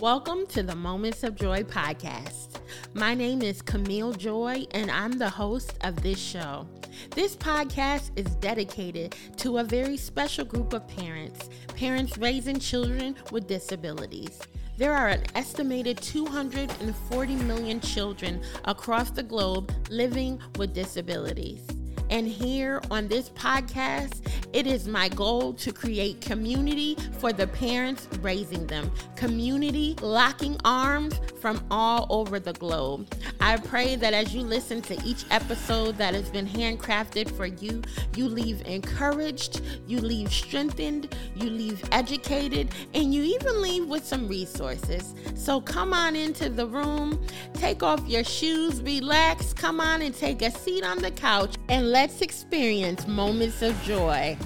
Welcome to the Moments of Joy podcast. My name is Camille Joy, and I'm the host of this show. This podcast is dedicated to a very special group of parents, parents raising children with disabilities. There are an estimated 240 million children across the globe living with disabilities. And here on this podcast, it is my goal to create community for the parents raising them, community locking arms from all over the globe. I pray that as you listen to each episode that has been handcrafted for you, you leave encouraged, you leave strengthened, you leave educated, and you even leave with some resources. So come on into the room, take off your shoes, relax, come on and take a seat on the couch, and let's experience moments of joy.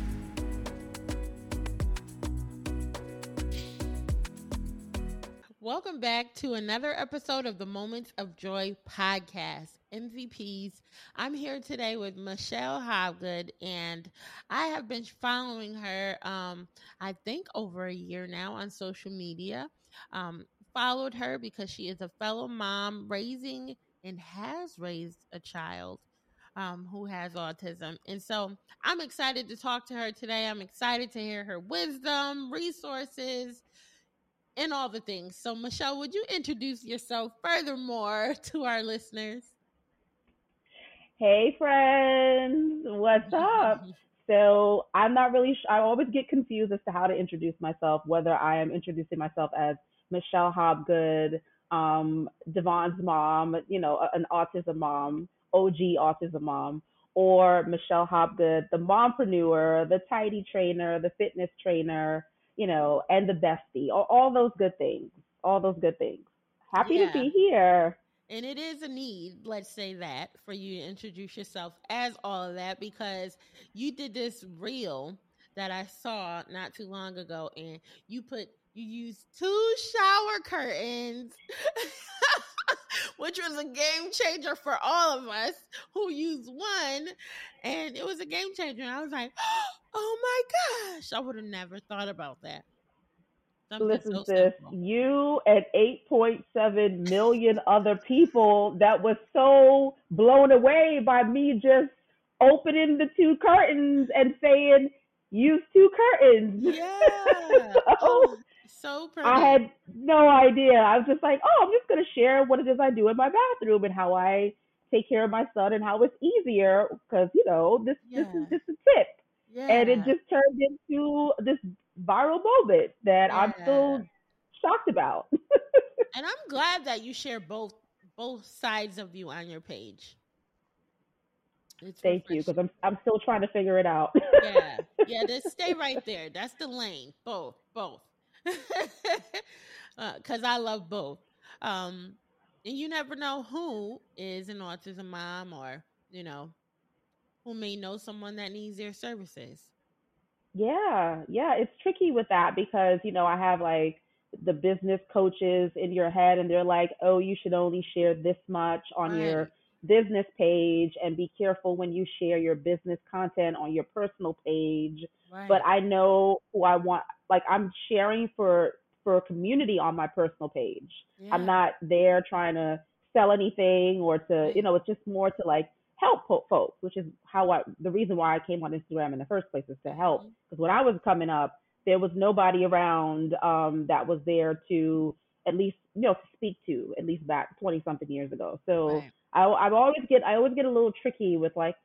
Welcome back to another episode of the Moments of Joy podcast, MVPs. I'm here today with Michelle Hobgood, and I have been following her, um, I think, over a year now on social media. Um, followed her because she is a fellow mom raising and has raised a child um, who has autism. And so I'm excited to talk to her today. I'm excited to hear her wisdom, resources, and all the things. So, Michelle, would you introduce yourself furthermore to our listeners? Hey, friends, what's up? so, I'm not really, sh- I always get confused as to how to introduce myself, whether I am introducing myself as Michelle Hobgood, um, Devon's mom, you know, an autism mom, OG autism mom, or Michelle Hobgood, the mompreneur, the tidy trainer, the fitness trainer, you know, and the bestie, all, all those good things, all those good things. Happy yeah. to be here. And it is a need, let's say that, for you to introduce yourself as all of that because you did this reel that I saw not too long ago and you put you used two shower curtains which was a game changer for all of us who used one. And it was a game changer. And I was like, oh my gosh, I would have never thought about that. Something Listen so to this. You and 8.7 million other people that was so blown away by me just opening the two curtains and saying, use two curtains. Yeah. so, oh, so pretty. I had no idea. I was just like, oh, I'm just gonna share what it is I do in my bathroom and how I take care of my son and how it's easier because you know this yeah. this is just a tip. Yeah. And it just turned into this viral moment that yeah. I'm still shocked about. and I'm glad that you share both both sides of you on your page. It's Thank refreshing. you, because I'm I'm still trying to figure it out. yeah, yeah. Just stay right there. That's the lane. Both, both because uh, I love both. Um, and you never know who is an autism mom or, you know, who may know someone that needs their services. Yeah, yeah, it's tricky with that because, you know, I have like the business coaches in your head and they're like, oh, you should only share this much on right. your business page and be careful when you share your business content on your personal page. Right. But I know who I want like I'm sharing for for a community on my personal page. Yeah. I'm not there trying to sell anything or to, you know, it's just more to like help folks, which is how I the reason why I came on Instagram in the first place is to help. Because mm-hmm. when I was coming up, there was nobody around um, that was there to at least you know to speak to at least back 20 something years ago. So right. I I always get I always get a little tricky with like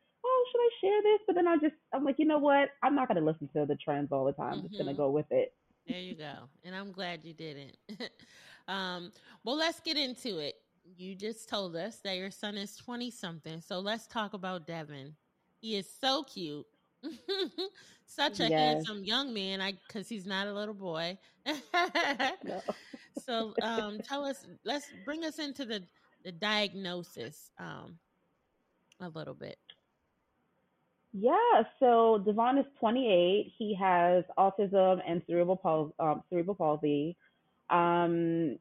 should I share this? But then I just, I'm like, you know what? I'm not going to listen to the trends all the time. I'm mm-hmm. just going to go with it. There you go. And I'm glad you didn't. um, well, let's get into it. You just told us that your son is 20 something. So let's talk about Devon. He is so cute. Such a yes. handsome young man, I because he's not a little boy. no. So um, tell us, let's bring us into the the diagnosis um, a little bit. Yeah, so Devon is 28. He has autism and cerebral palsy. Um, cerebral palsy. Um,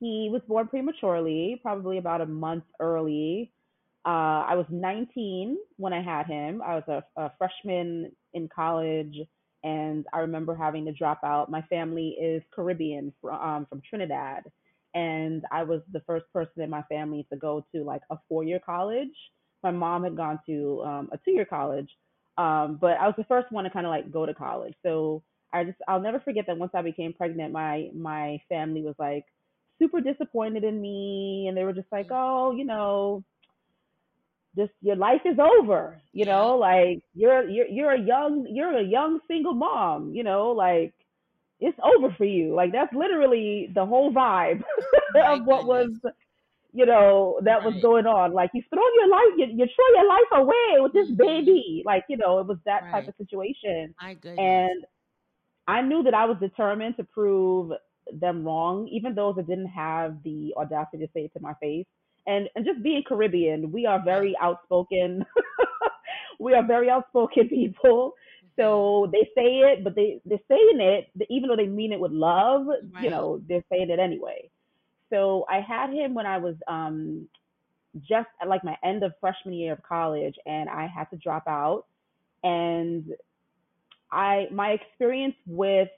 he was born prematurely, probably about a month early. Uh, I was 19 when I had him. I was a, a freshman in college, and I remember having to drop out. My family is Caribbean from um, from Trinidad, and I was the first person in my family to go to like a four year college. My mom had gone to um, a two year college, um, but I was the first one to kind of like go to college. So I just I'll never forget that once I became pregnant, my my family was like super disappointed in me, and they were just like, oh, you know, just your life is over, you know, like you're you're you're a young you're a young single mom, you know, like it's over for you. Like that's literally the whole vibe of what was you know, that was going on. Like you throw your life, you, you throw your life away with this mm-hmm. baby. Like, you know, it was that right. type of situation. Goodness. And I knew that I was determined to prove them wrong, even those that didn't have the audacity to say it to my face. And and just being Caribbean, we are very outspoken. we are very outspoken people. So mm-hmm. they say it, but they they're saying it even though they mean it with love. Right. You know, they're saying it anyway. So I had him when I was um just at like my end of freshman year of college, and I had to drop out. And I my experience with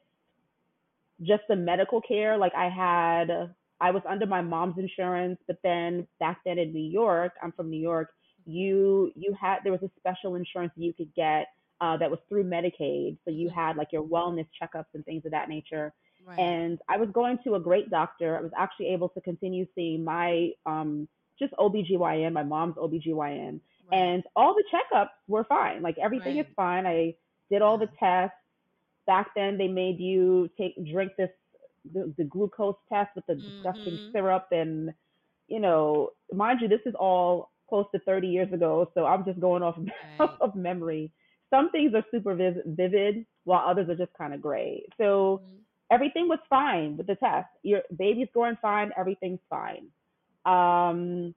just the medical care, like I had I was under my mom's insurance, but then back then in New York, I'm from New York, you you had there was a special insurance you could get uh, that was through Medicaid. So you had like your wellness checkups and things of that nature. Right. And I was going to a great doctor. I was actually able to continue seeing my um, just OBGYN, my mom's OBGYN. Right. And all the checkups were fine. Like everything right. is fine. I did all the tests. Back then, they made you take drink this the, the glucose test with the mm-hmm. disgusting syrup, and you know, mind you, this is all close to 30 years ago, so I'm just going off right. of memory. Some things are super vivid, while others are just kind of gray. So mm-hmm. Everything was fine with the test. Your baby's going fine. Everything's fine. Um,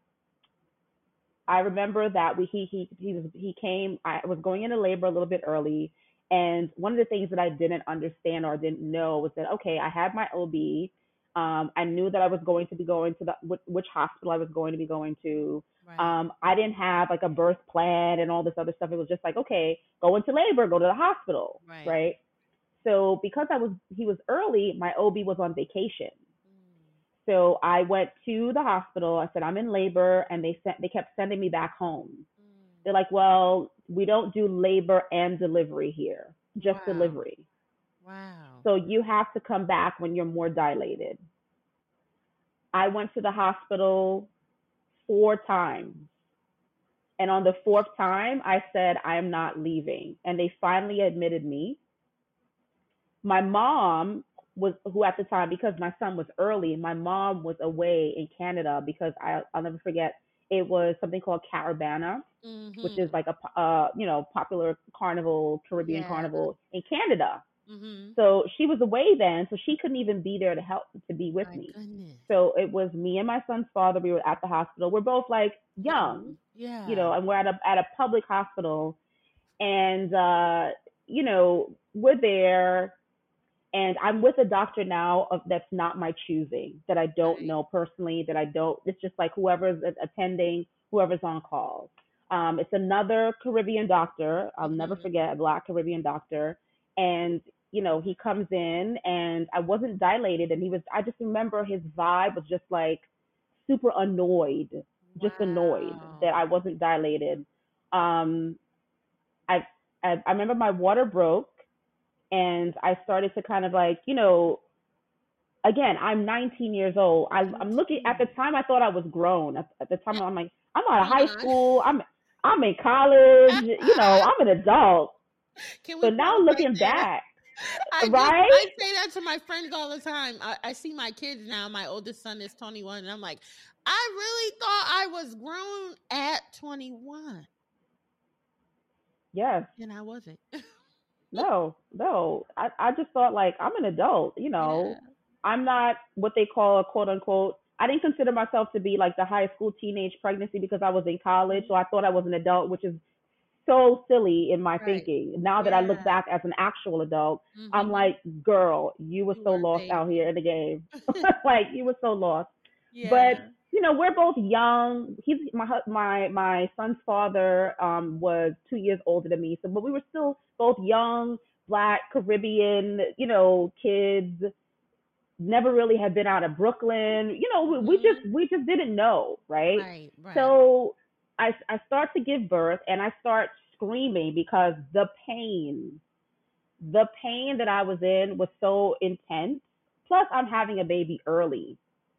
I remember that we he he he was he came. I was going into labor a little bit early, and one of the things that I didn't understand or didn't know was that, okay, I had my OB. Um, I knew that I was going to be going to the which, which hospital I was going to be going to. Right. Um, I didn't have like a birth plan and all this other stuff. It was just like, okay, go into labor, go to the hospital, right? right? So because I was he was early, my OB was on vacation. Mm. So I went to the hospital. I said I'm in labor, and they sent they kept sending me back home. Mm. They're like, well, we don't do labor and delivery here, just wow. delivery. Wow. So you have to come back when you're more dilated. I went to the hospital four times. And on the fourth time, I said, I am not leaving. And they finally admitted me. My mom was, who at the time, because my son was early, my mom was away in Canada because I, I'll never forget, it was something called Caribana, mm-hmm. which is mm-hmm. like a uh, you know popular carnival, Caribbean yeah. carnival in Canada. Mm-hmm. So she was away then, so she couldn't even be there to help to be with my me. Goodness. So it was me and my son's father. We were at the hospital. We're both like young, yeah, you know, and we're at a at a public hospital, and uh, you know we're there and I'm with a doctor now of, that's not my choosing, that I don't know personally, that I don't. It's just like whoever's attending, whoever's on call. Um, it's another Caribbean doctor. I'll mm-hmm. never forget a Black Caribbean doctor, and you know he comes in, and I wasn't dilated, and he was. I just remember his vibe was just like super annoyed, just wow. annoyed that I wasn't dilated. Um, I, I I remember my water broke and I started to kind of like, you know, again, I'm 19 years old. I, am looking at the time. I thought I was grown. At, at the time, I'm like, I'm out of high uh-huh. school. I'm I'm in college. You know, uh-huh. I'm an adult. Can we so now looking right back, I right? I say that to my friends all the time. I, I see my kids now. My oldest son is 21, and I'm like, I really thought I was grown at 21. Yes, and I wasn't. no, no. I, I just thought like I'm an adult, you know. Yeah. I'm not what they call a quote unquote I didn't consider myself to be like the high school teenage pregnancy because I was in college, so I thought I was an adult, which is so silly in my right. thinking. Now that yeah. I look back as an actual adult, mm-hmm. I'm like, girl, you were so lost out here in the game. like you were so lost. Yeah. But you know, we're both young. He's my my my son's father um was two years older than me, so but we were still both young, black Caribbean, you know, kids never really had been out of Brooklyn. You know, we, we just Mhm. we just didn't know, right? Right, right. So I I start to give birth and I start screaming because the pain, the pain that I was in was so intense. Plus, I'm having a baby early,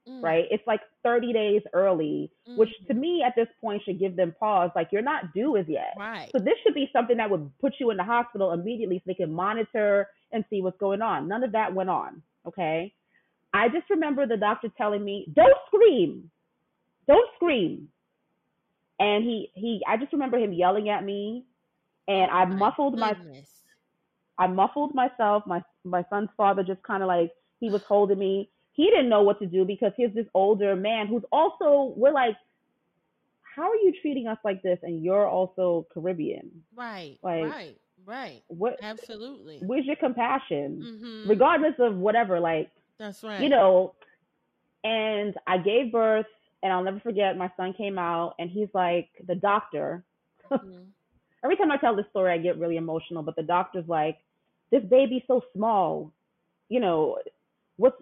Mm, right? It's like 30 days early, which to me at this point should give them pause. Like you're not due as yet. Right. So this should be something that would put you in the hospital immediately so they can monitor and see what's going on. None of that went on. Okay. I just remember the doctor telling me, "Don't scream, don't scream," and he he. I just remember him yelling at me, and I my muffled my. I muffled myself. My my son's father just kind of like he was holding me. He didn't know what to do because he's this older man who's also we're like, how are you treating us like this? And you're also Caribbean. Right, Like right, right. what? Absolutely. Where's your compassion? Mm-hmm. Regardless of whatever, like That's right. you know. And I gave birth, and I'll never forget. My son came out, and he's like, the doctor. Mhm. every time I tell this story, I get really emotional. But the doctor's like, "This baby's so small, you know, what's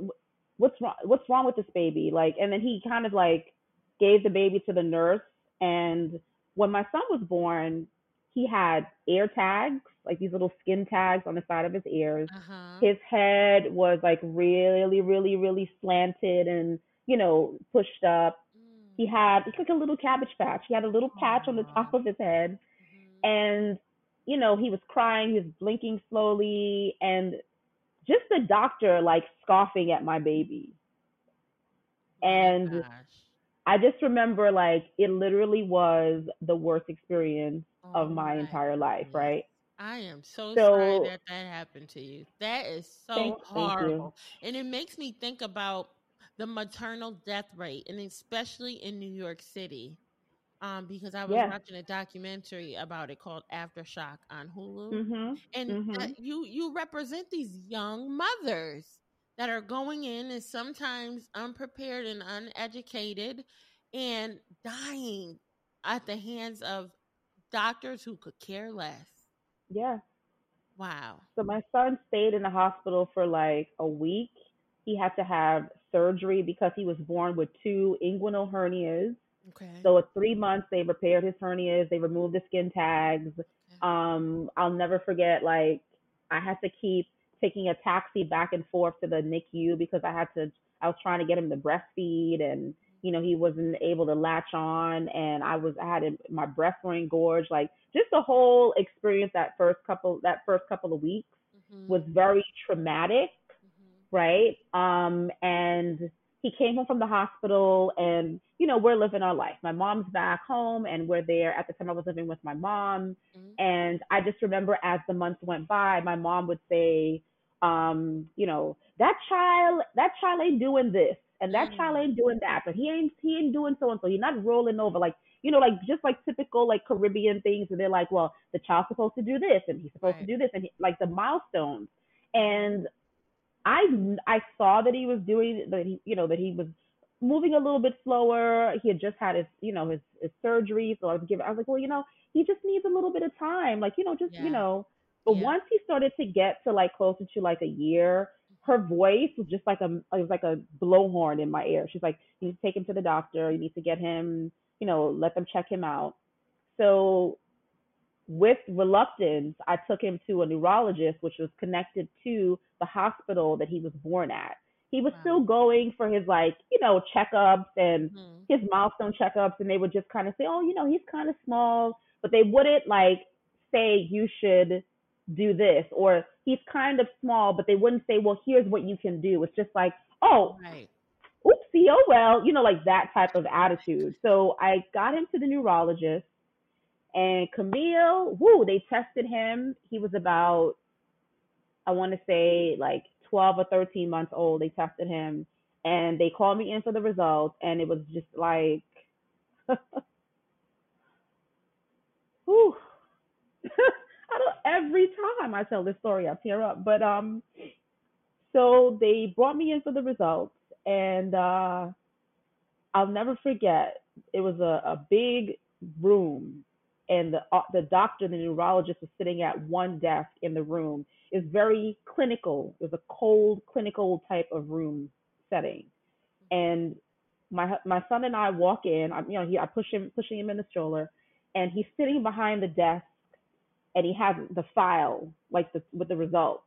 what's wrong? What's wrong with this baby?" Like, and then he kind of like gave the baby to the nurse. And when my son was born, he had ear tags, like these little skin tags on the side of his ears. Uh-huh. His head was like really, really, really slanted and you know pushed up. He Mm. had it's like a little cabbage patch. He had a little patch on the top of his head Mhm. and you know he was crying he was blinking slowly and just the doctor like scoffing at my baby and gosh. i just remember like it literally was the worst experience Oh of my my entire life goodness. right I am so sorry that that happened to you. That is so thank thank horrible. And it makes me think about the maternal death rate, and especially in New York City. Um, because I was yeah watching a documentary about it called Aftershock on Hulu. mhm And mhm uh, you you represent these young mothers that are going in and sometimes unprepared and uneducated and dying at the hands of doctors who could care less. yeah Wow. so my son stayed in the hospital for like a week he had to have surgery because he was born with two inguinal hernias Okay. So at three months, they repaired his hernias. They removed the skin tags. Um, I'll never forget. Like I had to keep taking a taxi back and forth to the NICU because I had to. I was trying to get him to breastfeed, and you know he wasn't able to latch on, and I was. I had him, my breasts were engorged. Like just the whole experience that first couple that first couple of weeks Mhm. was very traumatic Mhm. right? Um, and he came home from the hospital, and you know we're living our life. My mom's back home, and we're there. At the time, I was living with my mom, Mhm. and I just remember as the months went by, my mom would say, um, you know, that child, that child ain't doing this, and that child Mm. ain't doing that, but he ain't he ain't doing so and so. He's not rolling over like you know, like just like typical like Caribbean things, and they're like, well, the child's supposed to do this, and he's supposed to do this, and he, like the milestones, and I I saw that he was doing that he you know that he was moving a little bit slower. He had just had his you know his his surgery, so I was giving I was like, well, you know, he just needs a little bit of time, like you know, just you know. But Yeah. once he started to get to like closer to like a year, her voice was just like a it was like a blowhorn in my ear. She's like, you need to take him to the doctor. You need to get him, you know, let them check him out. So with reluctance, I took him to a neurologist, which was connected to the hospital that he was born at. He was Wow. still going for his like, you know, checkups and Mhm. his milestone checkups, and they would just kind of say, oh, you know, he's kind of small, but they wouldn't like say you should do this or he's kind of small, but they wouldn't say, well, here's what you can do. It's just like, oh, Right. oopsie, oh well, you know, like that type of attitude. So I got him to the neurologist, and Camille, woo, they tested him. He was about, I want to say, like 12 or 13 months old. They tested him, and they called me in for the results, and it was just like, whew. Every time I tell this story, I tear up. But um, so they brought me in for the results, and uh, I'll never forget. It was a, a big room, and the uh, the doctor, the neurologist, is sitting at one desk in the room, is very clinical. It was a cold, clinical type of room setting, and my my son and I walk in. I, you know, he I push him pushing him in the stroller, and he's sitting behind the desk, and he has the file like the with the results,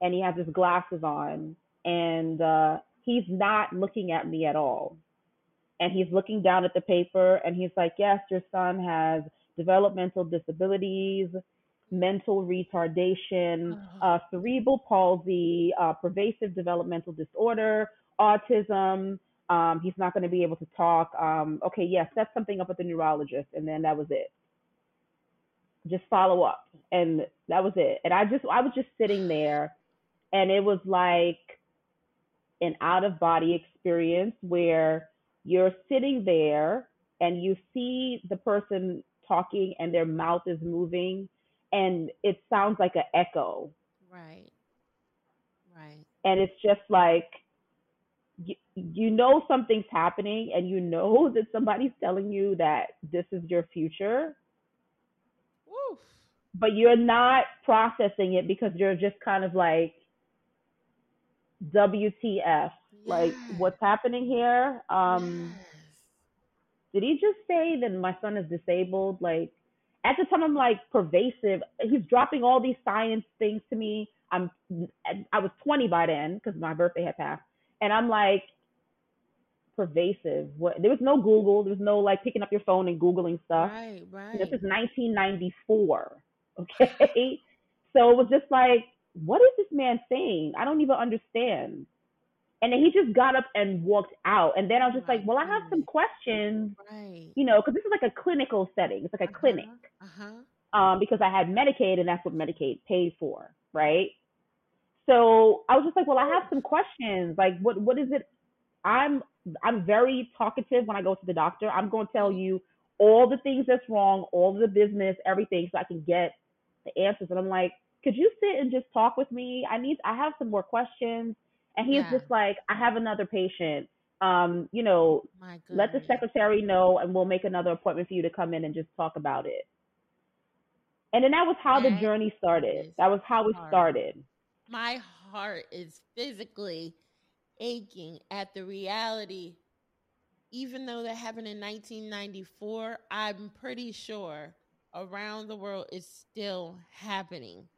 and he has his glasses on, and uh, he's not looking at me at all, and he's looking down at the paper, and he's like, "Yes, your son has developmental disabilities." mental retardation, uh-huh. uh, cerebral palsy, uh, pervasive developmental disorder, autism, um, he's not going to be able to talk. Um, okay, yes, set something up with the neurologist, and then that was it. Just follow up, and that was it. And I just, I was just sitting there, and it was like an out of body experience where you're sitting there and you see the person talking and their mouth is moving and it sounds like an echo. Right. Right. And it's just like you, you know something's happening and you know that somebody's telling you that this is your future Oof. but you're not processing it because you're just kind of like wtf yes. like what's happening here um yes. Did he just say that my son is disabled like at the time i'm like pervasive he's dropping all these science things to me i'm i was 20 by then because my birthday had passed and I'm like, pervasive. What there was no Google, there was no like picking up your phone and Googling stuff. Right, right. This is 1994. Okay. so it was just like, what is this man saying? I don't even understand. And then he just got up and walked out. And then I was just right. like, well, I have some questions. Right. You know, because this is like a clinical setting. It's like a uh-huh. clinic. Uh-huh. Um, because I had Medicaid and that's what Medicaid paid for, right? so I was just like, well, I have some questions. Like, what what is it? I'm I'm very talkative when I go to the doctor. I'm going to tell you all the things that's wrong, all the business, everything, so I can get the answers. And I'm like, could you sit and just talk with me? I need I have some more questions. And he's yeah. just like, I have another patient. Um, you know, let the secretary know, and we'll make another appointment for you to come in and just talk about it. And then that was how that the journey started. That was how we started my heart is physically aching at the reality. Even though that happened in 1994, I'm pretty sure around the world is still happening.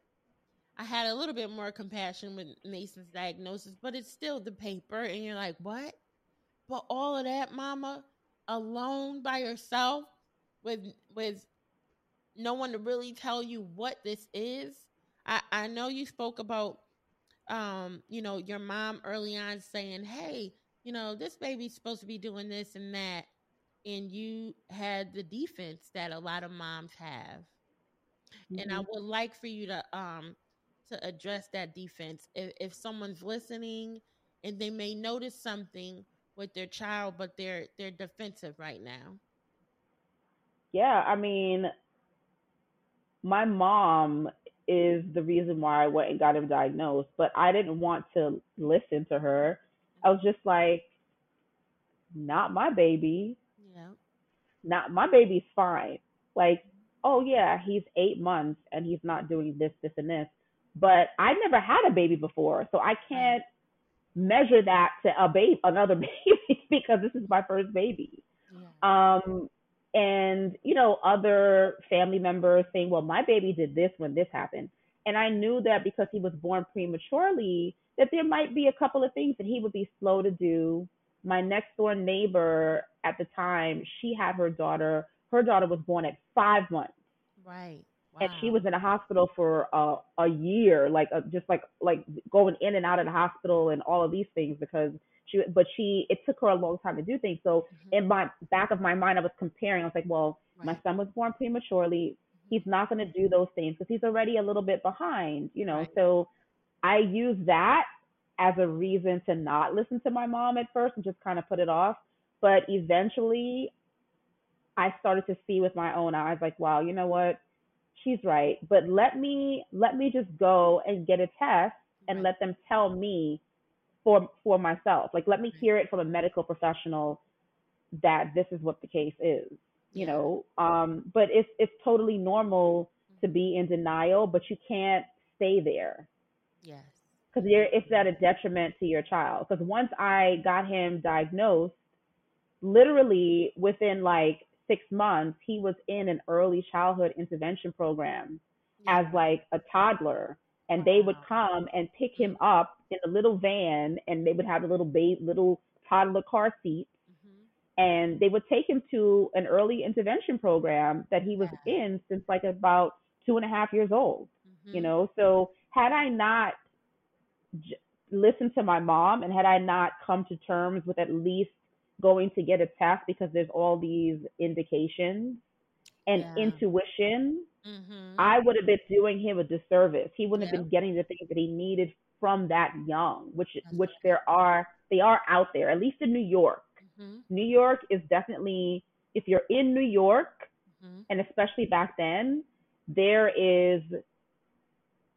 I had a little bit more compassion with Mason's diagnosis, but it's still the paper, and you're like, what? But all of that, mama, alone by yourself with with no one to really tell you what this is. I, I know you spoke about um, you know, your mom early on saying, Hey, you know, this baby's supposed to be doing this and that. And you had the defense that a lot of moms have. Mm-hmm. And I mm-hmm. would like for you to um to address that defense. If, if someone's listening and they may notice something with their child, but they're they're defensive right now. Yeah, I mean, my mom is the reason why I went and got him diagnosed. But I didn't want to listen to her. I was just like, not my baby. Yeah. Not my baby's fine. Like, oh yeah, he's eight months and he's not doing this, this, and this. But I never had a baby before, so I can't measure that to a baby, another baby, because this is my first baby. Yeah. Um, and you know other family members saying well my baby did this when this happened and i knew that because he was born prematurely that there might be a couple of things that he would be slow to do my next door neighbor at the time she had her daughter her daughter was born at five months right wow. and she was in a hospital for a, a year like uh, just like like going in and out of the hospital and all of these things because she but she it took her a long time to do things so mm-hmm. in my back of my mind i was comparing i was like well right. my son was born prematurely mm-hmm. he's not going to do those things because he's already a little bit behind you know right. so i use that as a reason to not listen to my mom at first and just kind of put it off but eventually i started to see with my own eyes like wow you know what she's right but let me let me just go and get a test and let them tell me for for myself. Like let me hear it from a medical professional that this is what the case is. You know, um, but it's it's totally normal to be in denial, but you can't stay there. Yes. Because it's at a detriment to your child. Because once I got him diagnosed, literally within like six months, he was in an early childhood intervention program yeah. as like a toddler. And they would come and pick him up in a little van and they would have a little baby, little toddler car seat. Mm-hmm. And they would take him to an early intervention program that he was yeah. in since like about two and a half years old. Mm-hmm. You know, so had I not j- listened to my mom and had I not come to terms with at least going to get a test because there's all these indications and yeah. intuition, mm-hmm. I would have been doing him a disservice. He wouldn't have been getting the things that he needed from that young, which That's which right. there are they are out there, at least in New York. Mm-hmm. New York is definitely if you're in New York, mm-hmm. and especially back then, there is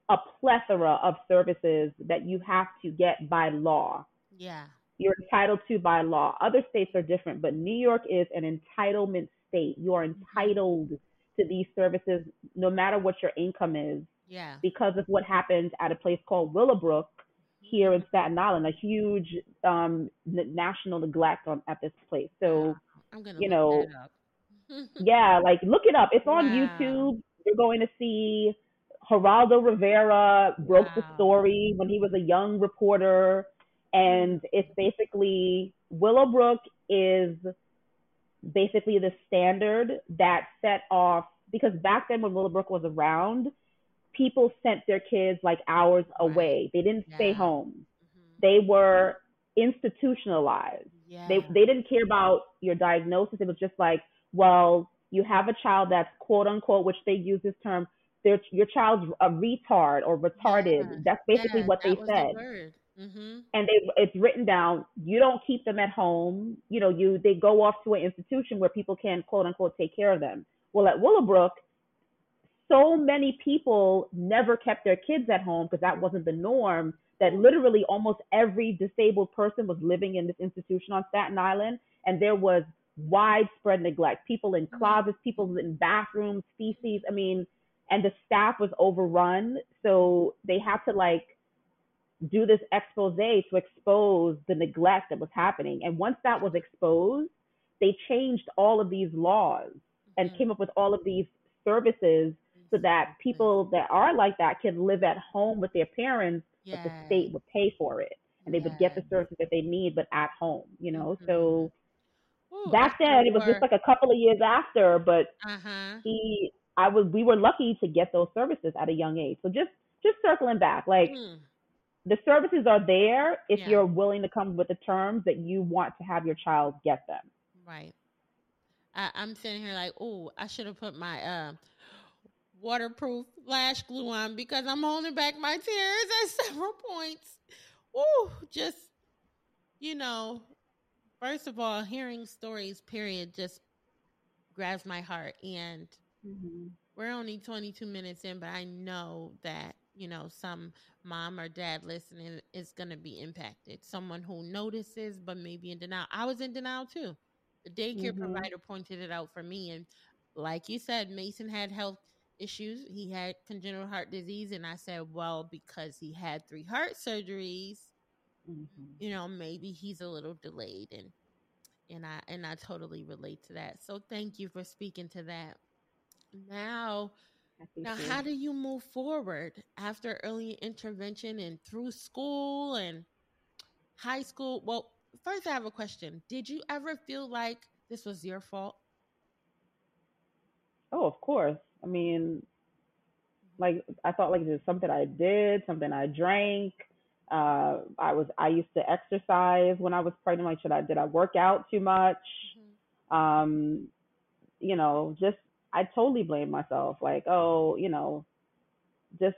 a plethora of services that you have to get by law. Yeah you're entitled to by law. Other states are different, but New York is an entitlement state. You are entitled to these services no matter what your income is. Yeah. Because of what happened at a place called Willowbrook here in Staten Island, a huge um, national neglect on at this place. So, I'm gonna you know, yeah, like look it up. It's on wow. YouTube. You're going to see Geraldo Rivera broke wow. the story when he was a young reporter and it's basically Willowbrook is basically the standard that set off because back then when Willowbrook was around, people sent their kids like hours away. They didn't yeah. stay home. Mm-hmm. They were institutionalized. Yeah. They they didn't care about your diagnosis. It was just like, well, you have a child that's quote unquote, which they use this term, their your child's a retard or retarded. Yeah. That's basically what they said. The Mm-hmm. And they, it's written down. You don't keep them at home. You know, you they go off to an institution where people can quote unquote take care of them. Well, at Willowbrook, so many people never kept their kids at home because that wasn't the norm. That literally almost every disabled person was living in this institution on Staten Island, and there was widespread neglect. People in mm-hmm. closets, people in bathrooms, feces. I mean, and the staff was overrun, so they had to like do this expose to expose the neglect that was happening. And once that was exposed, they changed all of these laws and mm-hmm. came up with all of these services so that mm-hmm. people that are like that can live at home with their parents, yeah. but the state would pay for it and they would get the services that they need, but at home, you know? Mm-hmm. So Ooh, back then it was just like a couple of years after, but uh-huh. he, I was, we were lucky to get those services at a young age. So just, just circling back, like, mm the services are there if yeah. you're willing to come with the terms that you want to have your child get them. Right. I, am sitting here like, oh, I should have put my uh, waterproof lash glue on because I'm holding back my tears at several points. Oh, just you know, first of all, hearing stories, period, just grabs my heart. And mm-hmm. we're only 22 minutes in, but I know that you know, some mom or dad listening is going to be impacted. Someone who notices, but maybe in denial. I was in denial too. The daycare mm-hmm. provider pointed it out for me. And like you said, Mason had health issues. He had congenital heart disease. And I said, well, because he had three heart surgeries, mm-hmm. you know, maybe he's a little delayed. And, and I, and I totally relate to that. So thank you for speaking to that. Now, now, how do you move forward after early intervention and through school and high school? Well, first, I have a question. Did you ever feel like this was your fault? Oh, of course. I mean, like I thought like this something I did, something I drank. Uh, I was I used to exercise when I was pregnant. Like, should I did I work out too much? Mm-hmm. Um, you know, just I totally blame myself. Like, oh, you know, just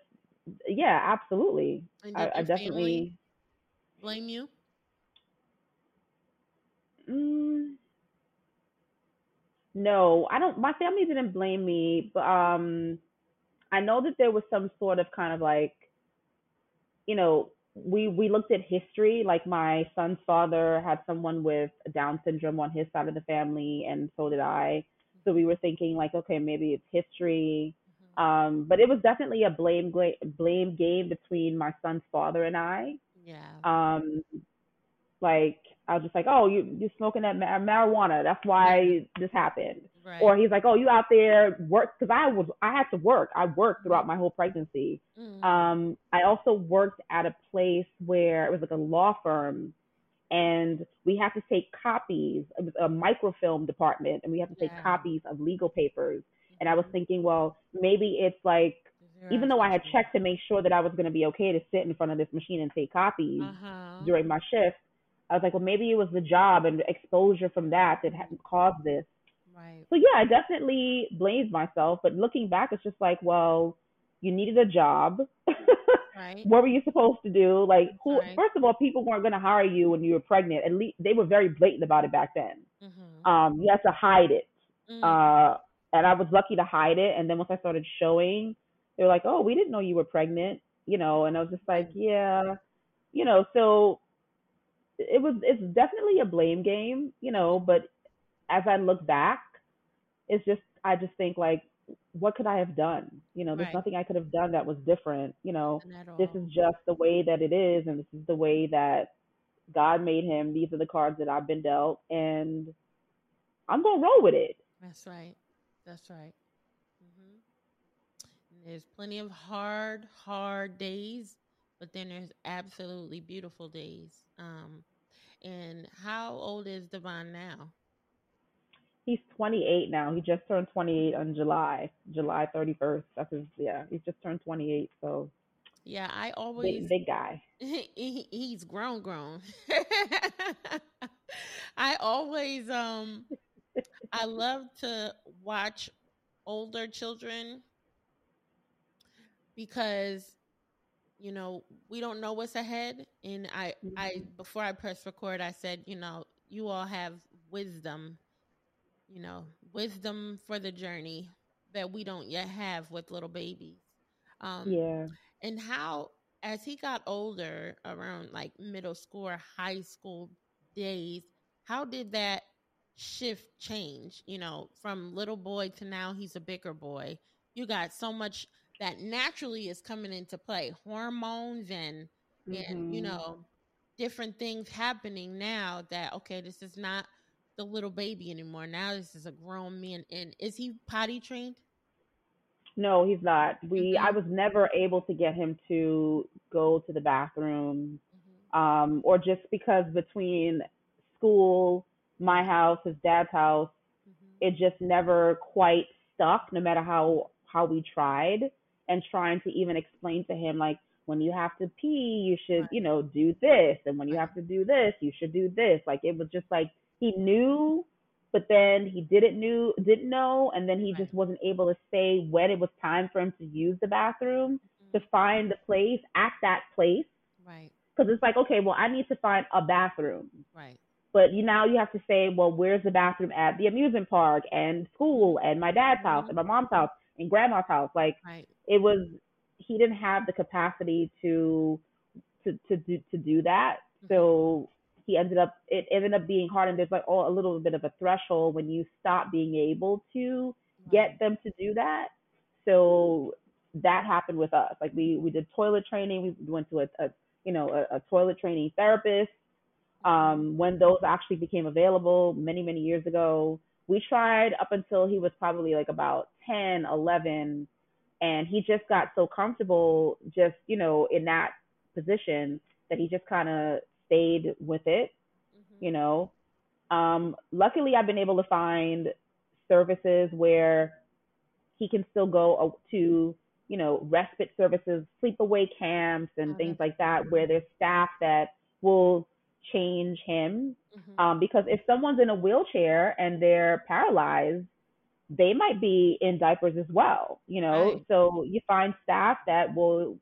yeah, absolutely. I, I definitely blame you. Mm, no, I don't. My family didn't blame me, but um, I know that there was some sort of kind of like, you know, we we looked at history. Like my son's father had someone with Down syndrome on his side of the family, and so did I. So we were thinking like, okay, maybe it's history. Um, but it was definitely a blame blame game between my son's father and I. Yeah. Um, like I was just like, oh, you you smoking that ma- marijuana? That's why this happened. Right. Or he's like, oh, you out there work because I was I had to work. I worked throughout my whole pregnancy. Mm. Um, I also worked at a place where it was like a law firm, and we have to take copies. It was a microfilm department, and we have to take Yeah. copies of legal papers. And I was thinking, well, maybe it's like Zero even though I had checked to make sure that I was going to be okay to sit in front of this machine and take copies Uh-huh. during my shift, I was like, well, maybe it was the job and exposure from that that had caused this. Right. So yeah, I definitely blamed myself. But looking back, it's just like, well, you needed a job. Right. what were you supposed to do? Like, who? Right. First of all, people weren't going to hire you when you were pregnant. At least they were very blatant about it back then. Mm-hmm. Um, you had to hide it. Mm. Uh, and I was lucky to hide it. And then once I started showing, they were like, "Oh, we didn't know you were pregnant," you know. And I was just like, "Yeah," you know. So it was. It's definitely a blame game, you know. But as I look back, it's just I just think like, what could I have done? You know, there's Right. nothing I could have done that was different. You know, this is just the way that it is, and this is the way that God made him. These are the cards that I've been dealt, and I'm gonna roll with it. That's right. That's right. Mm-hmm. There's plenty of hard, hard days, but then there's absolutely beautiful days. Um, and how old is Devon now? He's 28 now. He just turned 28 on July, July 31st. That's his, yeah. He's just turned 28, so Yeah, I always big guy. he, he's grown, grown. I always um I love to watch older children because you know we don't know what's ahead and I I Mhm. before I press record I said you know you all have wisdom you know wisdom for the journey that we don't yet have with little babies um Yeah. and how as he got older around like middle school or high school days how did that shift change you know from little boy to now he's a bigger boy you got so much that naturally is coming into play hormones and and you Mhm. know different things happening now that okay this is not the little baby anymore now this is a grown man and is he potty trained No, he's not. We I was never able to get him to go to the bathroom Mhm. um or just because between school, my house, his dad's house, Mhm. it just never quite stuck no matter how how we tried and trying to even explain to him like when you have to pee you should Right. you know do this and when you have to do this you should do this like it was just like he knew but then he didn't knew didn't know and then he Right. just wasn't able to say when it was time for him to use the bathroom to find the place at that place right because it's like okay well i need to find a bathroom right but you now you have to say, well, where's the bathroom at the amusement park and school and my dad's house Mhm. and my mom's house and grandma's house? Like right it was, he didn't have the capacity to to to do to do that. So he ended up it ended up being hard, and there's like oh a little bit of a threshold when you stop being able to get them to do that. So that happened with us. Like we we did toilet training. We went to a, a you know a, a toilet training therapist um, when those actually became available many, many years ago. We tried up until he was probably like about 10, 11, and he just got so comfortable just, you know, in that position that he just kind of stayed with it, Mhm. you know. Um, luckily, I've been able to find services where he can still go to, you know, respite services, sleepaway camps, and Oh, things like that, good. where there's staff that will change him. Mhm. Um, because if someone's in a wheelchair and they're paralyzed, they might be in diapers as well, you know. Right. So you find staff that will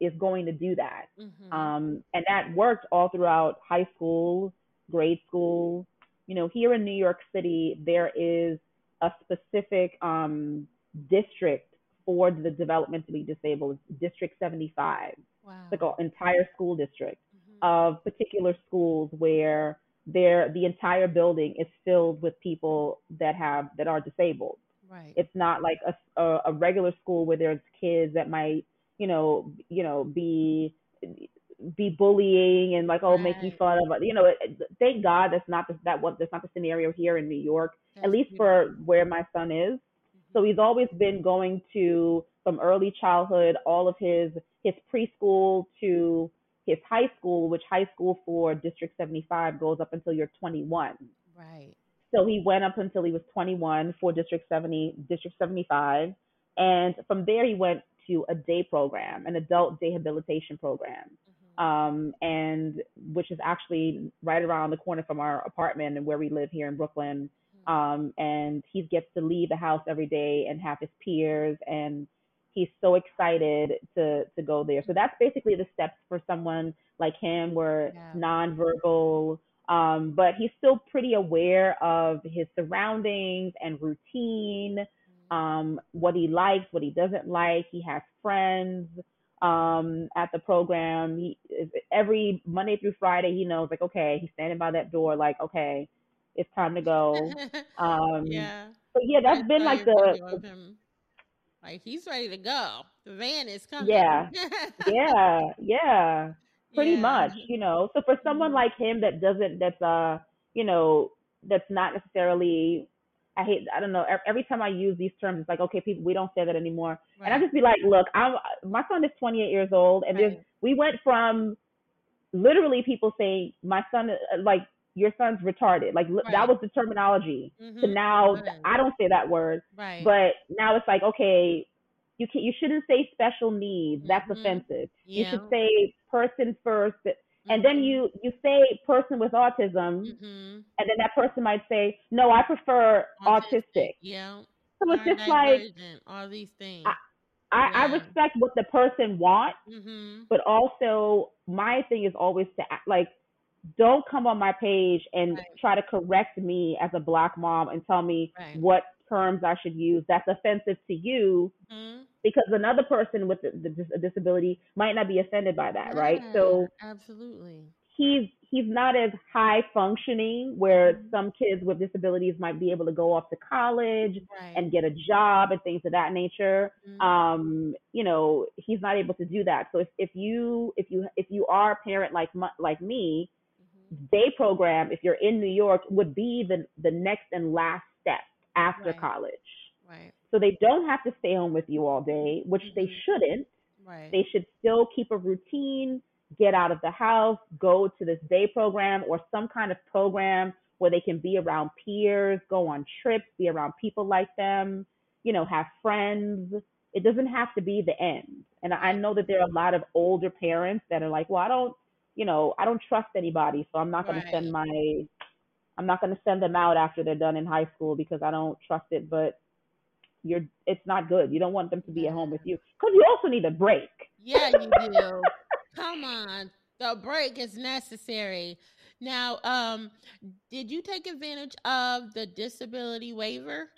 is going to do that. Mhm. Um, and that worked all throughout high school, grade school. You know, here in New York City, there is a specific um, district for the developmentally disabled, District 75, wow. like an entire school district Mhm. of particular schools where there the entire building is filled with people that have that are disabled Right. It's not like a, a, a regular school where there's kids that might, you know, you know, be be bullying and like oh right. making fun of you know thank god that's not the, that what that's not the scenario here in new york that's at least for where my son is. Mm-hmm. so he's always been going to from early childhood all of his his preschool to his high school which high school for district 75 goes up until you're 21 right. So he went up until he was 21 for district 70 district 75 and from there he went to a day program an adult rehabilitation program um, and which is actually right around the corner from our apartment and where we live here in Brooklyn. Mm-hmm. Um, and he gets to leave the house every day and have his peers, and he's so excited to to go there. So that's basically the steps for someone like him, where yeah. nonverbal. Um, but he's still pretty aware of his surroundings and routine, mm-hmm. Um, what he likes, what he doesn't like. He has friends um, at the program. He every Monday through Friday, he knows like, okay, he's standing by that door, like, okay, it's time to go. Um, yeah. So yeah, that's I been like the. Like he's ready to go. The van is coming. Yeah. yeah. Yeah. Pretty yeah. much, you know. So for someone mm-hmm. like him that doesn't, that's uh, you know, that's not necessarily I hate, I don't know. Every time I use these terms, it's like, okay, people, we don't say that anymore. Right. And I just be like, look, I'm, my son is 28 years old, and right. we went from literally people saying my son, uh, like your son's retarded, like right. that was the terminology. Mm-hmm. To now, I don't say that word, right. but now it's like, okay, you can, you shouldn't say special needs. That's mm-hmm. offensive. Yeah. You should say person first and then you you say person with autism mm-hmm. and then that person might say no i prefer autistic, autistic. yeah so it's just like all these things I, I, yeah. I respect what the person wants mm-hmm. but also my thing is always to act like don't come on my page and right. try to correct me as a black mom and tell me right. what terms I should use that's offensive to you mm-hmm. Because another person with a disability might not be offended by that, yeah, right? So absolutely, he's he's not as high functioning where mm-hmm. some kids with disabilities might be able to go off to college right. and get a job and things of that nature. Mm-hmm. Um, you know, he's not able to do that. So if, if you if you if you are a parent like like me, mm-hmm. day program if you're in New York would be the the next and last step after right. college. Right. So they don't have to stay home with you all day, which mm-hmm. they shouldn't. Right. They should still keep a routine, get out of the house, go to this day program or some kind of program where they can be around peers, go on trips, be around people like them, you know, have friends. It doesn't have to be the end. And I know that there are a lot of older parents that are like, well, I don't, you know, I don't trust anybody, so I'm not going right. to send my I'm not going to send them out after they're done in high school because I don't trust it. But you're, it's not good. You don't want them to be at home with you because you also need a break. Yeah, you do. Come on, the break is necessary. Now, um, did you take advantage of the disability waiver?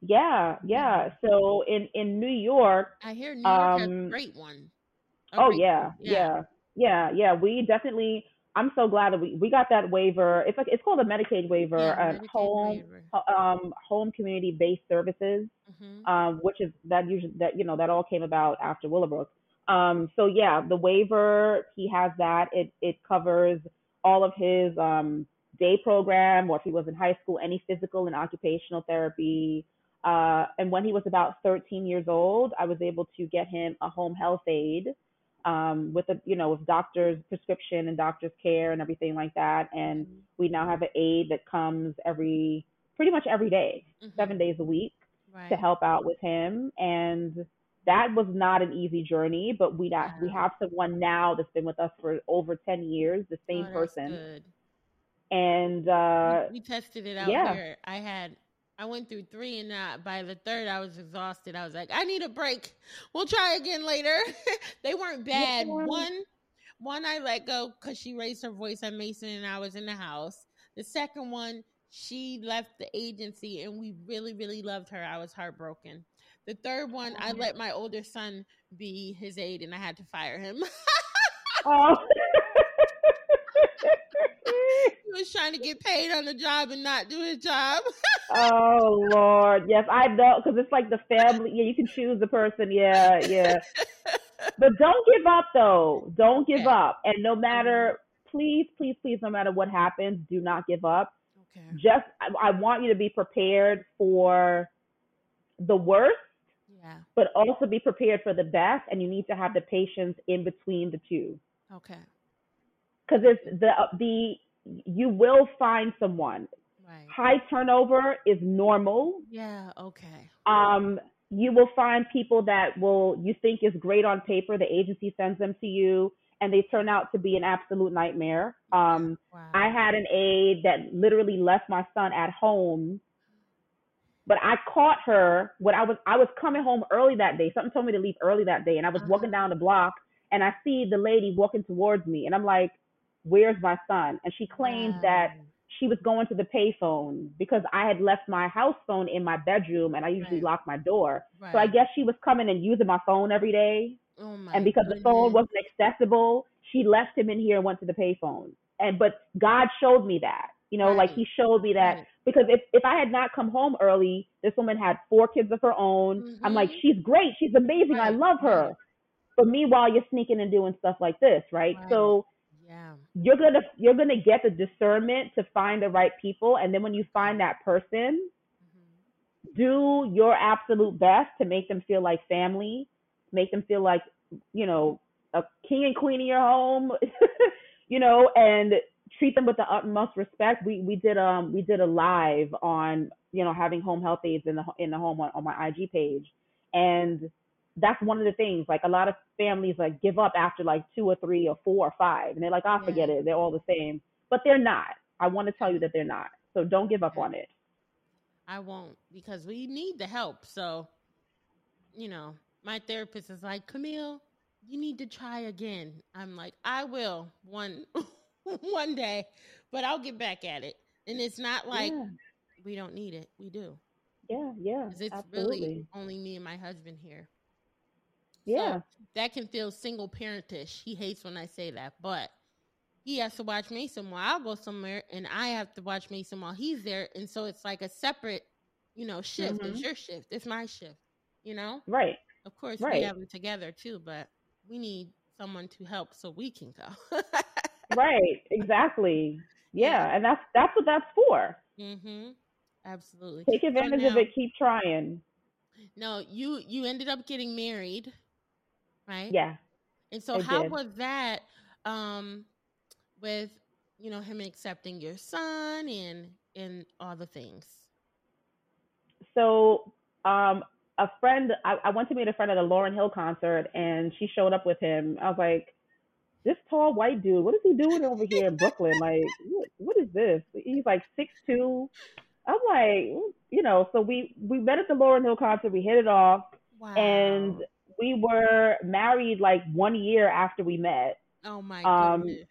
Yeah, yeah. So in in New York, I hear New York um, has a great one. A oh great yeah, one. yeah, yeah, yeah, yeah. We definitely I'm so glad that we, we got that waiver. It's like it's called a Medicaid waiver, yeah, Medicaid home waiver. um home community based services, mm-hmm. um, which is that usually that you know that all came about after Willowbrook. Um, so yeah, the waiver he has that. It it covers all of his um day program, or if he was in high school, any physical and occupational therapy. Uh, and when he was about 13 years old, I was able to get him a home health aide um, with a you know with doctor's prescription and doctor's care and everything like that. And mm-hmm. we now have an aide that comes every pretty much every day, mm-hmm. seven days a week right. to help out with him. And that was not an easy journey, but we got, we have someone now that's been with us for over ten years, the same oh, person. Good. And uh, we, we tested it out yeah. here. I had I went through three, and uh, by the third, I was exhausted. I was like, I need a break. We'll try again later. they weren't bad. Yeah. One, one I let go because she raised her voice at Mason, and I was in the house. The second one, she left the agency, and we really, really loved her. I was heartbroken. The third one, I let my older son be his aide, and I had to fire him. oh. Was trying to get paid on the job and not do his job. oh Lord, yes, I know because it's like the family. Yeah, you can choose the person. Yeah, yeah. but don't give up though. Don't give okay. up. And no matter, mm-hmm. please, please, please, no matter what happens, do not give up. Okay. Just, I, I want you to be prepared for the worst yeah. but also be prepared for the best and you need to have the patience in between the two okay because it's the uh, the you will find someone right. high turnover is normal yeah okay um you will find people that will you think is great on paper the agency sends them to you and they turn out to be an absolute nightmare um wow. i had an aide that literally left my son at home but I caught her when I was I was coming home early that day. Something told me to leave early that day, and I was uh-huh. walking down the block, and I see the lady walking towards me, and I'm like, "Where's my son?" And she claimed wow. that she was going to the payphone because I had left my house phone in my bedroom, and I usually right. lock my door. Right. So I guess she was coming and using my phone every day. Oh and because goodness. the phone wasn't accessible, she left him in here and went to the payphone. And but God showed me that. You know, right. like he showed me that because if, if I had not come home early, this woman had four kids of her own. Mm-hmm. I'm like, mm-hmm. she's great. She's amazing. I love her. But meanwhile, you're sneaking and doing stuff like this, right? So yeah. you're gonna you're gonna get the discernment to find the right people, and then when you find that person, mm-hmm. do your absolute best to make them feel like family, make them feel like you know a king and queen in your home, you know, and treat them with the utmost respect. We we did um we did a live on you know having home health aides in the in the home on, on my IG page, and that's one of the things. Like a lot of families like give up after like two or three or four or five, and they're like, ah, "I'll oh, forget it. They're all the same." But they're not. I want to tell you that they're not. So don't give up on it. I won't because we need the help. So, you know, my therapist is like, Camille, you need to try again. I'm like, I will one one day, but I'll get back at it. And it's not like yeah. we don't need it. We do. Yeah, yeah. It's absolutely. really only me and my husband here. Yeah. So that can feel single parentish. He hates when I say that, but he has to watch Mason while I'll go somewhere and I have to watch Mason while he's there. And so it's like a separate, you know, shift. Mm-hmm. It's your shift. It's my shift, you know? Right. Of course, right. we have them together too, but we need someone to help so we can go. right, exactly. Yeah, and that's that's what that's for. Mm-hmm. Absolutely. Take advantage so now, of it. Keep trying. No, you you ended up getting married, right? Yeah. And so, how did. was that? Um, with you know him accepting your son and and all the things. So, um, a friend, I, I went to meet a friend at a Lauryn Hill concert, and she showed up with him. I was like, this tall white dude, what is he doing over here in Brooklyn? Like, what, what is this? He's like six two. I'm like, you know, so we we met at the Lauryn Hill concert. We hit it off, wow. and we were married like one year after we met. Oh my um, goodness.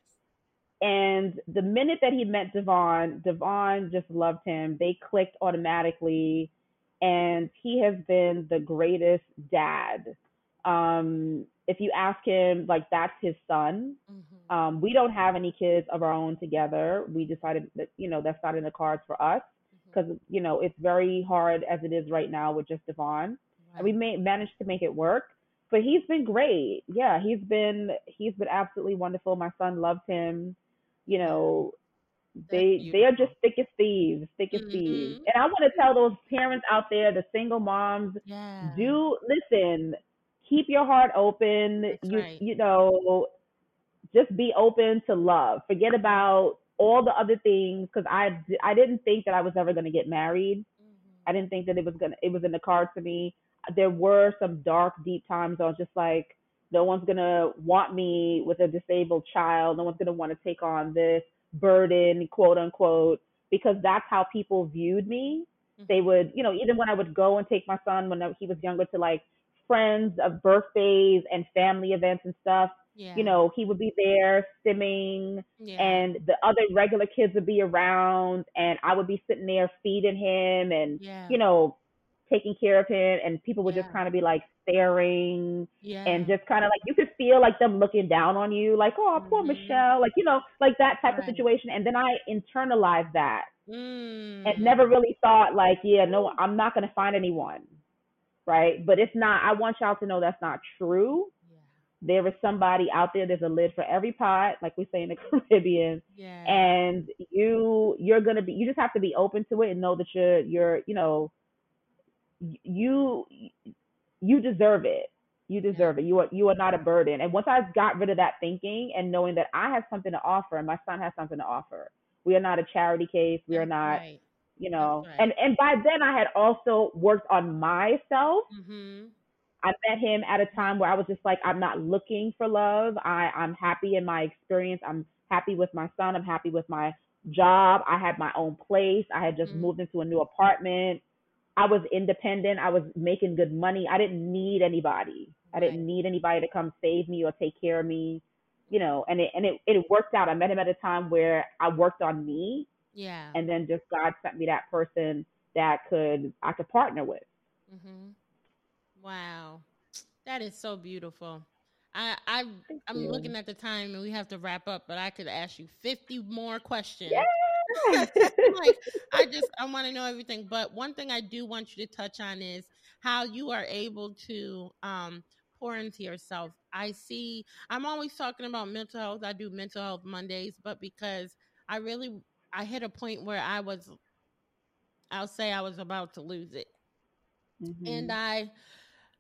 And the minute that he met Devon, Devon just loved him. They clicked automatically, and he has been the greatest dad. Um, if you ask him, like that's his son. Mm-hmm. Um, we don't have any kids of our own together. We decided that you know that's not in the cards for us because mm-hmm. you know it's very hard as it is right now with just Devon. And we may, managed to make it work, but he's been great. Yeah, he's been he's been absolutely wonderful. My son loves him. You know, they they are just thick as thieves, thick as mm-hmm. thieves. And I want to tell those parents out there, the single moms, yeah. do listen keep your heart open. That's you right. you know, just be open to love. Forget about all the other things because I I didn't think that I was ever going to get married. Mm-hmm. I didn't think that it was gonna it was in the cards for me. There were some dark, deep times. I was just like, no one's gonna want me with a disabled child. No one's gonna want to take on this burden, quote unquote, because that's how people viewed me. Mm-hmm. They would, you know, even when I would go and take my son when he was younger to like friends of birthdays and family events and stuff. Yeah. You know, he would be there stimming yeah. and the other regular kids would be around and I would be sitting there feeding him and yeah. you know, taking care of him and people would Yeah. just kind of be like staring Yeah. and just kind of like you could feel like them looking down on you like oh poor Mhm. michelle like you know like that type of situation and then i internalized that mm. and never really thought like yeah no i'm not going to find anyone right but it's not i want y'all to know that's not true Yeah. there is somebody out there there's a lid for every pot like we say in the caribbean Yeah. and you you're gonna be you just have to be open to it and know that you're you're you know you you deserve it you deserve it you are you are not a burden and once i got rid of that thinking and knowing that i have something to offer and my son has something to offer we are not a charity case we are not right. you know right. and and by then i had also worked on myself Mm-hmm. I met him at a time where I was just like, I'm not looking for love. I, I'm happy in my experience. I'm happy with my son. I'm happy with my job. I had my own place. I had just Mhm. moved into a new apartment. I was independent. I was making good money. I didn't need anybody. I didn't need anybody to come save me or take care of me. You know, and it and it, it worked out. I met him at a time where I worked on me Yeah. and then just God sent me that person that could I could partner with. Mhm. Wow. That is so beautiful. I I you. looking at the time and we have to wrap up, but I could ask you 50 more questions. like I just I want to know everything. But one thing I do want you to touch on is how you are able to um pour into yourself. I see I'm always talking about mental health. I do mental health Mondays, but because I really I hit a point where I was I'll say I was about to lose it. Mhm. And I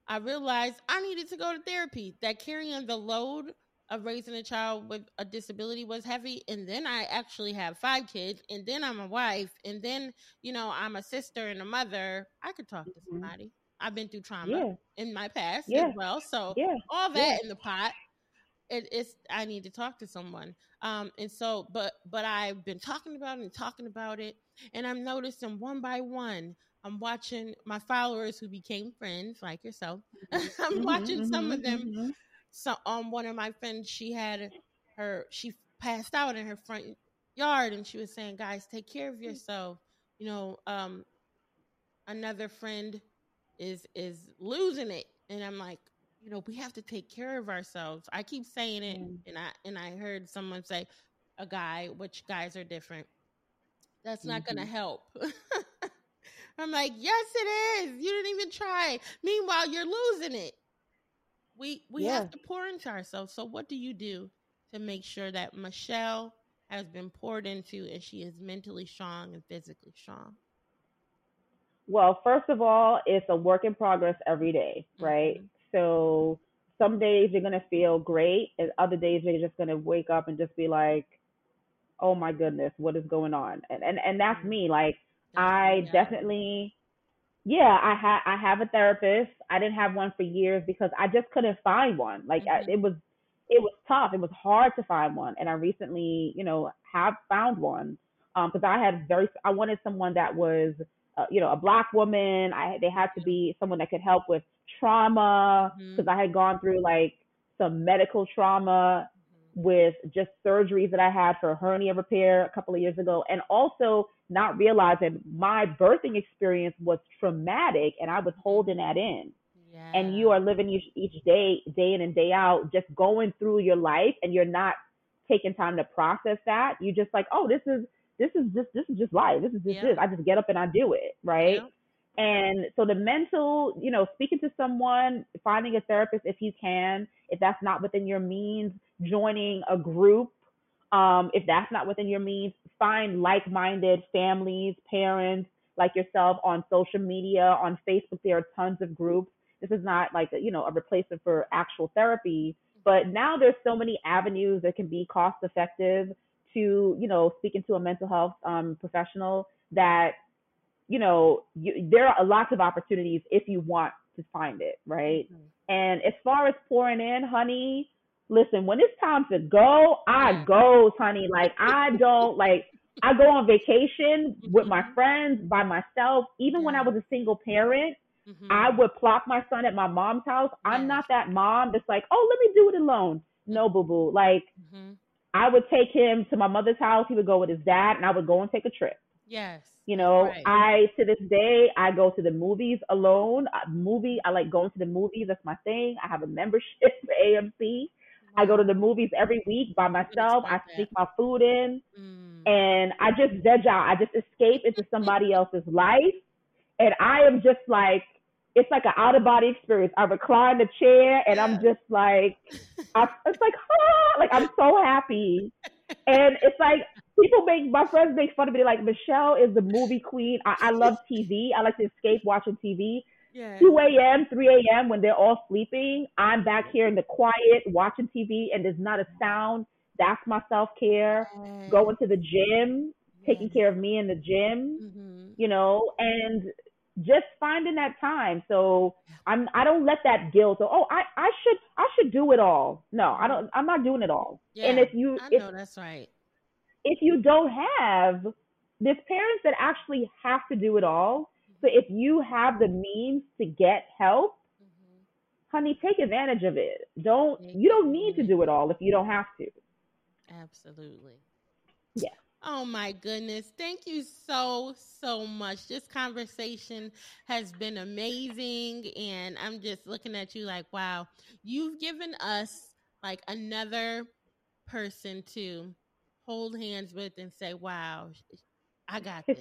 I realized I needed to go to therapy. That carrying the load of raising a child with a disability was heavy. And then I actually have five kids. And then I'm a wife. And then, you know, I'm a sister and a mother. I could talk to Mhm. somebody. I've been through trauma yeah. in my past Yeah. as well. So Yeah. all that in the pot. It, it's I need to talk to someone. Um, and so, but but I've been talking about it and talking about it, and I'm noticing one by one. I'm watching my followers who became friends, like yourself. I'm Mhm, watching some mhm, of them. So, um, one of my friends, she had her, she passed out in her front yard, and she was saying, "Guys, take care of yourself." You know, um, another friend is is losing it, and I'm like, you know, we have to take care of ourselves. I keep saying it, Mm. and I and I heard someone say, a guy, which guys are different. That's not going to Mhm. help. I'm like, yes, it is. You didn't even try. Meanwhile, you're losing it. We we Yeah. have to pour into ourselves. So, what do you do to make sure that Michelle has been poured into and she is mentally strong and physically strong? Well, first of all, it's a work in progress every day, right? Mhm. So some days you're gonna feel great, and other days you're just gonna wake up and just be like, "Oh my goodness, what is going on?" And and and that's Mhm. me. Like I reality. definitely, yeah, I had I have a therapist. I didn't have one for years because I just couldn't find one. Like I, Mhm. it was it was tough. It was hard to find one, and I recently, you know, have found one because I had very I wanted someone that was, uh, you know, a black woman. I they had to be someone that could help with trauma because I had gone through like some medical trauma Mhm. with just surgeries that I had for hernia repair a couple of years ago, and also not realizing my birthing experience was traumatic, and I was mm-hmm. holding that in. Yeah. And you are living each, each day, day in and day out, just going through your life, and you're not taking time to process that. You're just like, oh, this is this is just this is just life. This is just Yeah. this. I just get up and I do it, right? Yeah. And so the mental, you know, speaking to someone, finding a therapist if you can, if that's not within your means, joining a group, um, if that's not within your means, find like-minded families, parents like yourself on social media, on Facebook. There are tons of groups. This is not like a, you know a replacement for actual therapy, but now there's so many avenues that can be cost effective to you know speaking to a mental health um, professional that you know, you, there are lots of opportunities if you want to find it, right? Mhm. And as far as pouring in, honey, listen, when it's time to go, I Yeah. goes, honey. Like I don't like I go on vacation with my Mhm. friends by myself. Even when I was a single parent, Mhm. I would plop my son at my mom's house. I'm not that mom that's like, oh, let me do it alone. No, boo boo. Like Mhm. I would take him to my mother's house. He would go with his dad, and I would go and take a trip Yes. You know, right. I to this day I go to the movies alone. Uh, movie I like going to the movies. That's my thing. I have a membership for AMC. I go to the movies every week by myself. I sneak my food in, mm. and I just veg out. I just escape into somebody else's life, and I am just like it's like an out of body experience. I recline the chair, and I'm just like, I, it's like, ah, like I'm so happy, and it's like people make my friends make fun of me like Michelle is the movie queen. I, I love TV. I like to escape watching TV. Yeah. 2 a.m., 3 a.m. when they're all sleeping, I'm back here in the quiet watching TV and there's not a sound. That's my self care. Going to the gym, taking care of me in the gym, mm-hmm. you know, and just finding that time. So I'm I don't let that guilt. Go, oh, I I should I should do it all. No, I don't. I'm not doing it all. Yeah, and if you, I know if, that's right if you don't have, there's parents that actually have to do it all. So if you have the means to get help, mm-hmm. honey, take advantage of it. Don't you don't need to do it all if you don't have to. Absolutely. Yeah. Oh my goodness. Thank you so, so much. This conversation has been amazing. And I'm just looking at you like, wow, you've given us like another person to hold hands with and say, "Wow, I got this."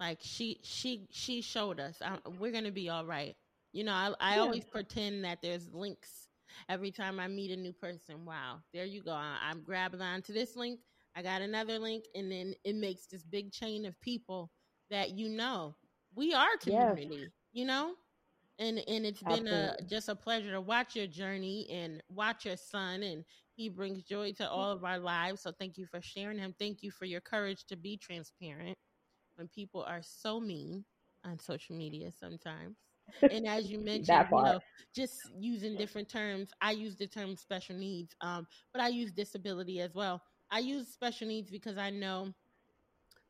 Like she she she showed us I, we're gonna be all right. You know, I, I yeah. always pretend that there's links every time I meet a new person. Wow, there you go. I, I'm grabbing onto this link. I got another link, and then it makes this big chain of people that you know we are community. Yes. You know, and and it's Absolutely. been a just a pleasure to watch your journey and watch your son and he brings joy to all of our lives. So thank you for sharing him. Thank you for your courage to be transparent when people are so mean on social media sometimes. And as you mentioned, you know, just using different terms. I use the term special needs, um, but I use disability as well. I use special needs because I know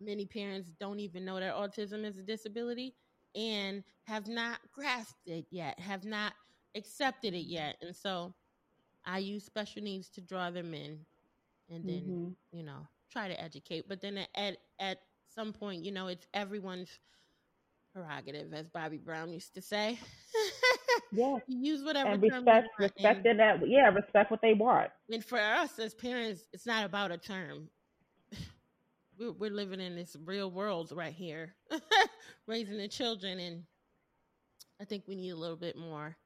many parents don't even know that autism is a disability and have not grasped it yet, have not accepted it yet. And so I use special needs to draw them in and then, mm-hmm. you know, try to educate. But then at at some point, you know, it's everyone's prerogative, as Bobby Brown used to say. yeah. use whatever and respect respect and, that yeah, respect what they want. And for us as parents, it's not about a term. We're, we're living in this real world right here, raising the children, and I think we need a little bit more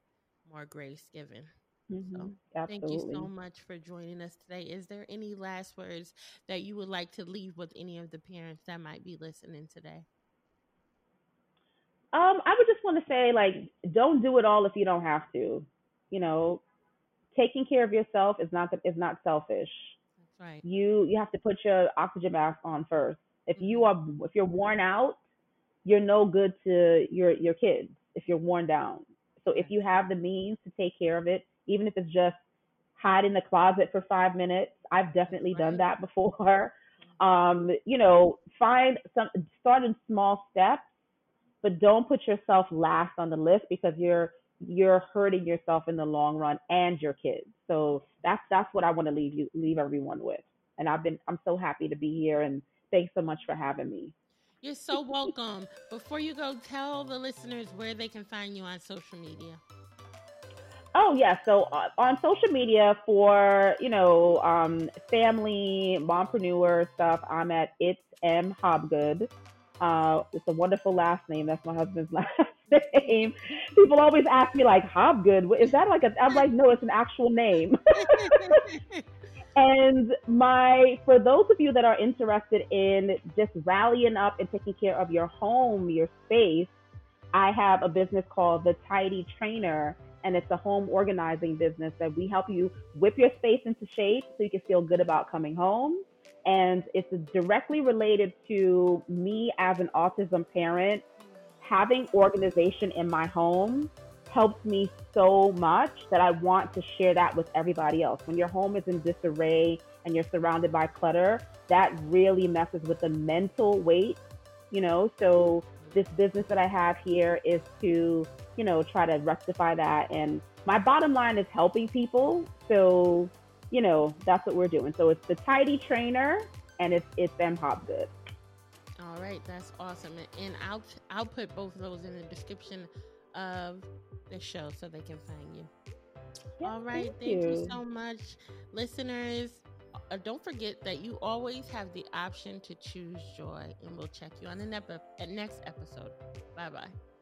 more grace given. Mm-hmm. So thank you so much for joining us today. Is there any last words that you would like to leave with any of the parents that might be listening today? Um, I would just want to say, like, don't do it all if you don't have to. You know, taking care of yourself is not is not selfish. That's right. You you have to put your oxygen mask on first. If you mm-hmm. are if you're worn out, you're no good to your your kids. If you're worn down, so if you have the means to take care of it, even if it's just hide in the closet for five minutes. I've definitely done that before. Um, you know, find some start in small steps, but don't put yourself last on the list because you're you're hurting yourself in the long run and your kids. So that's that's what I want to leave you leave everyone with. And I've been I'm so happy to be here and thanks so much for having me. You're so welcome. Before you go, tell the listeners where they can find you on social media. Oh yeah, so uh, on social media for you know um, family mompreneur stuff, I'm at it's m hobgood. Uh, it's a wonderful last name. That's my husband's last name. People always ask me like Hobgood. Is that like a? I'm like, no, it's an actual name. and my for those of you that are interested in just rallying up and taking care of your home, your space, I have a business called the Tidy Trainer and it's a home organizing business that we help you whip your space into shape so you can feel good about coming home. And it's directly related to me as an autism parent. Having organization in my home helps me so much that I want to share that with everybody else. When your home is in disarray and you're surrounded by clutter, that really messes with the mental weight, you know? So, this business that I have here is to you know, try to rectify that. And my bottom line is helping people. So, you know, that's what we're doing. So it's the Tidy Trainer and it's it's M Hobgood. All right, that's awesome. And I'll I'll put both of those in the description of the show so they can find you. Yeah, All right, thank, thank you. you so much, listeners. Uh, don't forget that you always have the option to choose joy, and we'll check you on the next episode. Bye bye.